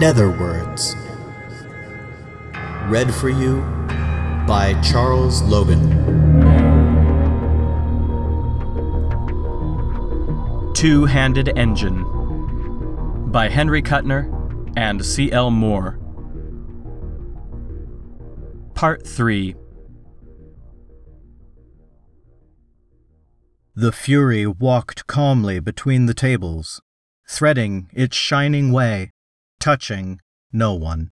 Netherwords. Read for you by Charles Logan. Two Handed Engine by Henry Kuttner and C.L. Moore. Part 3 The Fury walked calmly between the tables, threading its shining way, touching no one.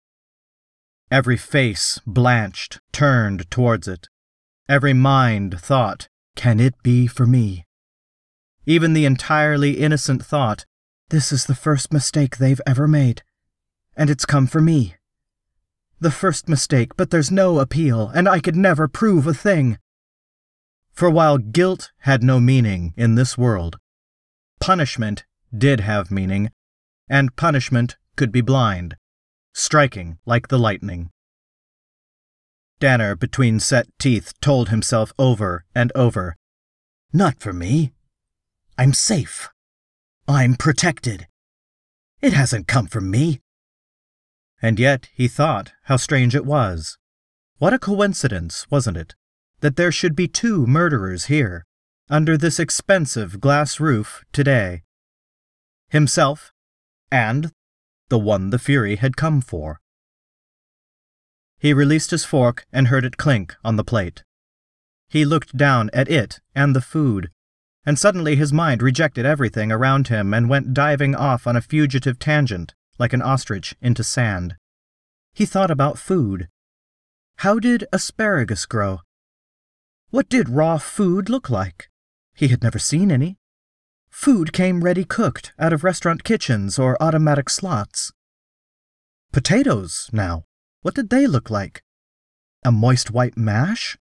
Every face blanched, turned towards it. Every mind thought, Can it be for me? Even the entirely innocent thought, This is the first mistake they've ever made, and it's come for me. The first mistake, but there's no appeal, and I could never prove a thing. For while guilt had no meaning in this world, punishment did have meaning, and punishment could be blind, striking like the lightning. Danner, between set teeth, told himself over and over Not for me. I'm safe. I'm protected. It hasn't come from me. And yet he thought how strange it was. What a coincidence, wasn't it, that there should be two murderers here, under this expensive glass roof today? Himself and the one the Fury had come for. He released his fork and heard it clink on the plate. He looked down at it and the food, and suddenly his mind rejected everything around him and went diving off on a fugitive tangent, like an ostrich into sand. He thought about food. How did asparagus grow? What did raw food look like? He had never seen any. Food came ready cooked out of restaurant kitchens or automatic slots. Potatoes, now, what did they look like? A moist white mash?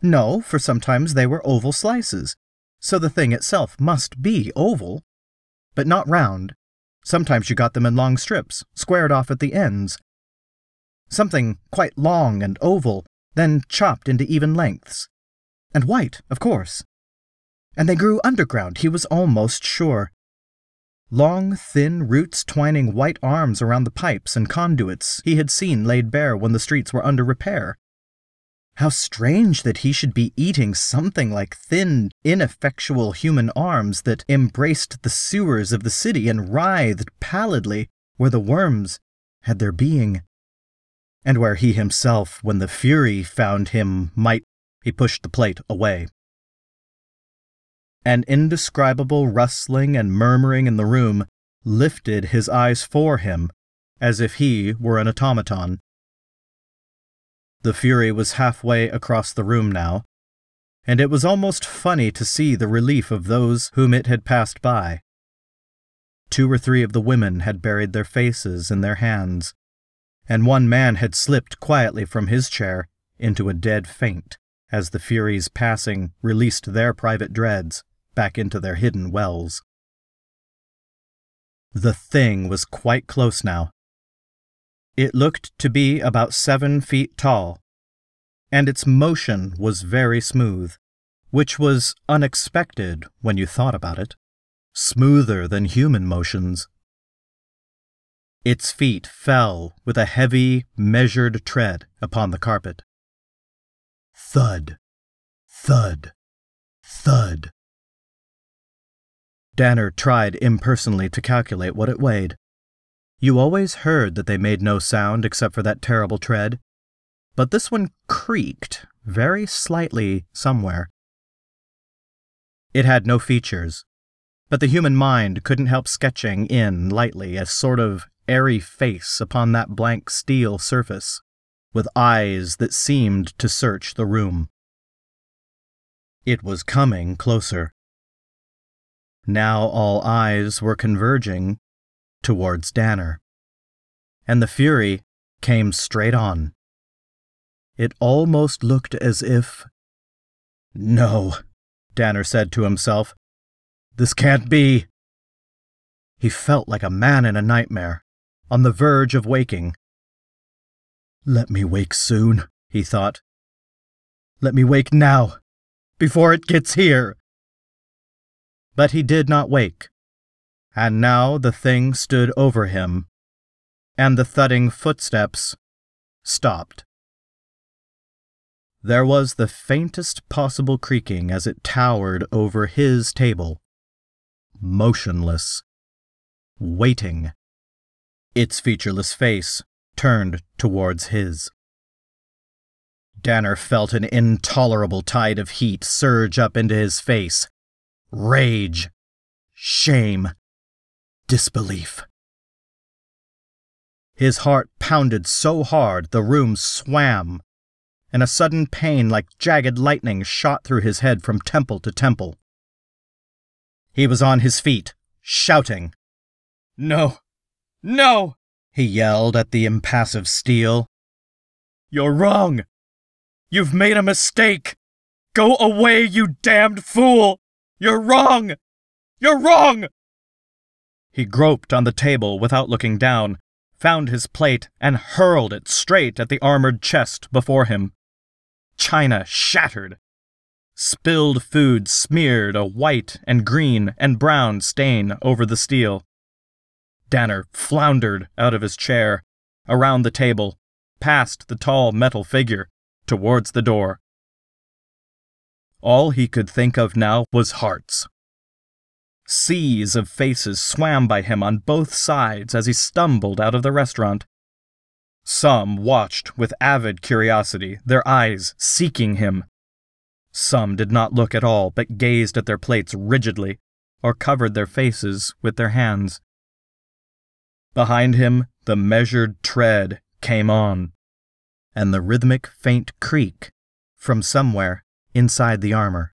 No, for sometimes they were oval slices, so the thing itself must be oval. But not round. Sometimes you got them in long strips, squared off at the ends. Something quite long and oval, then chopped into even lengths. And white, of course and they grew underground, he was almost sure. Long, thin roots twining white arms around the pipes and conduits he had seen laid bare when the streets were under repair. How strange that he should be eating something like thin, ineffectual human arms that embraced the sewers of the city and writhed pallidly where the worms had their being. And where he himself, when the Fury found him, might. He pushed the plate away. An indescribable rustling and murmuring in the room lifted his eyes for him, as if he were an automaton. The Fury was halfway across the room now, and it was almost funny to see the relief of those whom it had passed by. Two or three of the women had buried their faces in their hands, and one man had slipped quietly from his chair into a dead faint as the Furies passing released their private dreads back into their hidden wells. The thing was quite close now. It looked to be about seven feet tall, and its motion was very smooth, which was unexpected when you thought about it, smoother than human motions. Its feet fell with a heavy, measured tread upon the carpet. Thud, thud, thud. Danner tried impersonally to calculate what it weighed. You always heard that they made no sound except for that terrible tread, but this one creaked very slightly somewhere. It had no features, but the human mind couldn't help sketching in lightly a sort of airy face upon that blank steel surface, with eyes that seemed to search the room. It was coming closer. Now all eyes were converging towards Danner. And the fury came straight on. It almost looked as if. No, Danner said to himself. This can't be. He felt like a man in a nightmare, on the verge of waking. Let me wake soon, he thought. Let me wake now, before it gets here. But he did not wake. And now the thing stood over him, and the thudding footsteps stopped. There was the faintest possible creaking as it towered over his table, motionless, waiting, its featureless face turned towards his. Danner felt an intolerable tide of heat surge up into his face. Rage, shame, disbelief. His heart pounded so hard the room swam, and a sudden pain like jagged lightning shot through his head from temple to temple. He was on his feet, shouting. No! No! he yelled at the impassive steel. You're wrong! You've made a mistake! Go away, you damned fool! You're wrong! You're wrong! He groped on the table without looking down, found his plate, and hurled it straight at the armored chest before him. China shattered. Spilled food smeared a white and green and brown stain over the steel. Danner floundered out of his chair, around the table, past the tall metal figure, towards the door. All he could think of now was Hartz. Seas of faces swam by him on both sides as he stumbled out of the restaurant. Some watched with avid curiosity, their eyes seeking him. Some did not look at all, but gazed at their plates rigidly, or covered their faces with their hands. Behind him, the measured tread came on and the rhythmic faint creak from somewhere inside the armor.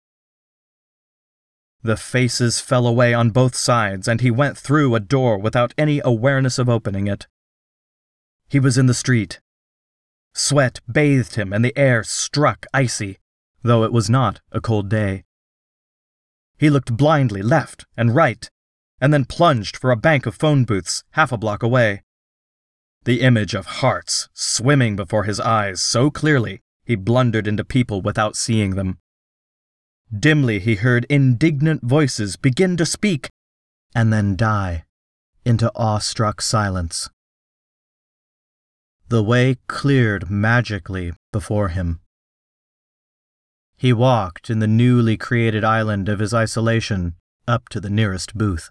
The faces fell away on both sides, and he went through a door without any awareness of opening it. He was in the street. Sweat bathed him, and the air struck icy, though it was not a cold day. He looked blindly left and right, and then plunged for a bank of phone booths half a block away. The image of Hartz swimming before his eyes so clearly he blundered into people without seeing them. Dimly he heard indignant voices begin to speak and then die into awestruck silence. The way cleared magically before him. He walked in the newly created island of his isolation up to the nearest booth.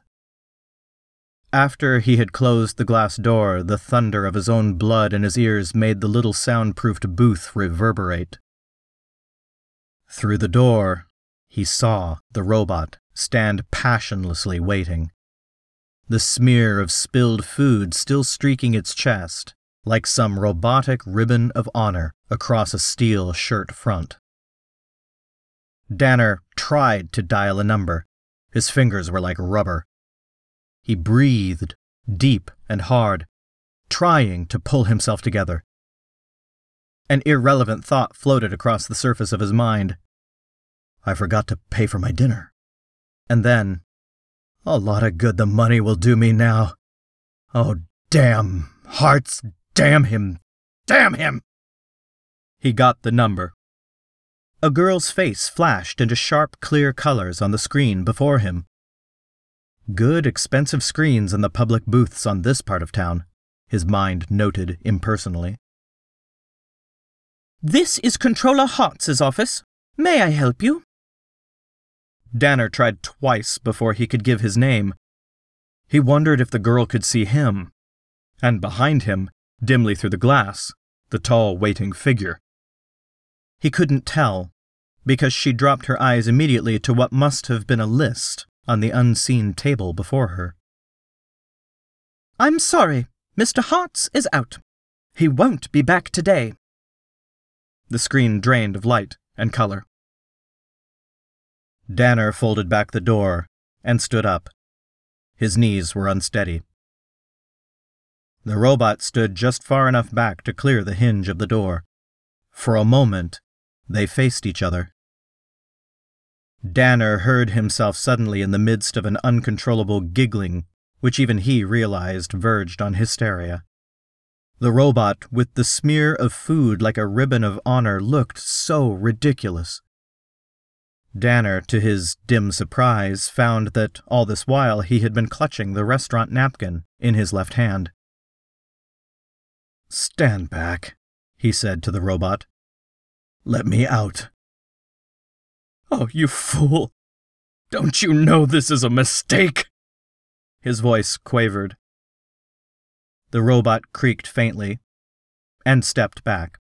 After he had closed the glass door, the thunder of his own blood in his ears made the little soundproofed booth reverberate. Through the door, he saw the robot stand passionlessly waiting. The smear of spilled food still streaking its chest, like some robotic ribbon of honor across a steel shirt front. Danner tried to dial a number. His fingers were like rubber. He breathed, deep and hard, trying to pull himself together. An irrelevant thought floated across the surface of his mind. I forgot to pay for my dinner. And then, a lot of good the money will do me now. Oh, damn, Hartz, damn him, damn him! He got the number. A girl's face flashed into sharp, clear colors on the screen before him. Good, expensive screens in the public booths on this part of town, his mind noted impersonally. This is Controller Hartz's office. May I help you? Danner tried twice before he could give his name. He wondered if the girl could see him, and behind him, dimly through the glass, the tall, waiting figure. He couldn't tell, because she dropped her eyes immediately to what must have been a list on the unseen table before her. I'm sorry, Mr. Hartz is out. He won't be back today. The screen drained of light and color. Danner folded back the door and stood up. His knees were unsteady. The robot stood just far enough back to clear the hinge of the door. For a moment, they faced each other. Danner heard himself suddenly in the midst of an uncontrollable giggling, which even he realized verged on hysteria. The robot, with the smear of food like a ribbon of honor, looked so ridiculous. Danner, to his dim surprise, found that all this while he had been clutching the restaurant napkin in his left hand. Stand back, he said to the robot. Let me out. Oh, you fool! Don't you know this is a mistake? His voice quavered. The robot creaked faintly and stepped back.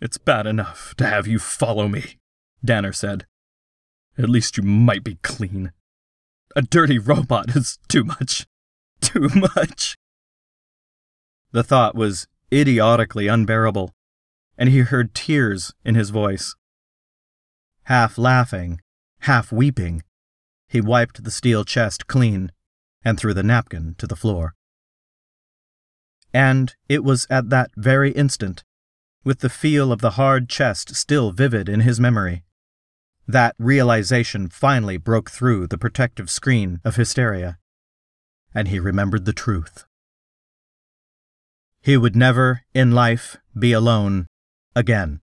It's bad enough to have you follow me, Danner said. At least you might be clean. A dirty robot is too much. Too much. The thought was idiotically unbearable, and he heard tears in his voice. Half laughing, half weeping, he wiped the steel chest clean and threw the napkin to the floor. And it was at that very instant, with the feel of the hard chest still vivid in his memory, that realization finally broke through the protective screen of hysteria, and he remembered the truth. He would never, in life, be alone again.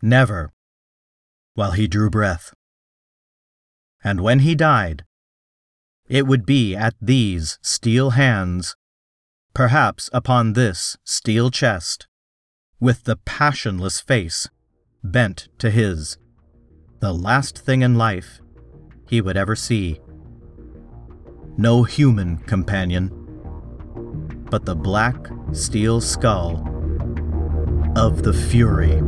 Never, while he drew breath. And when he died, it would be at these steel hands, perhaps upon this steel chest, with the passionless face bent to his, the last thing in life he would ever see. No human companion, but the black steel skull of the Fury.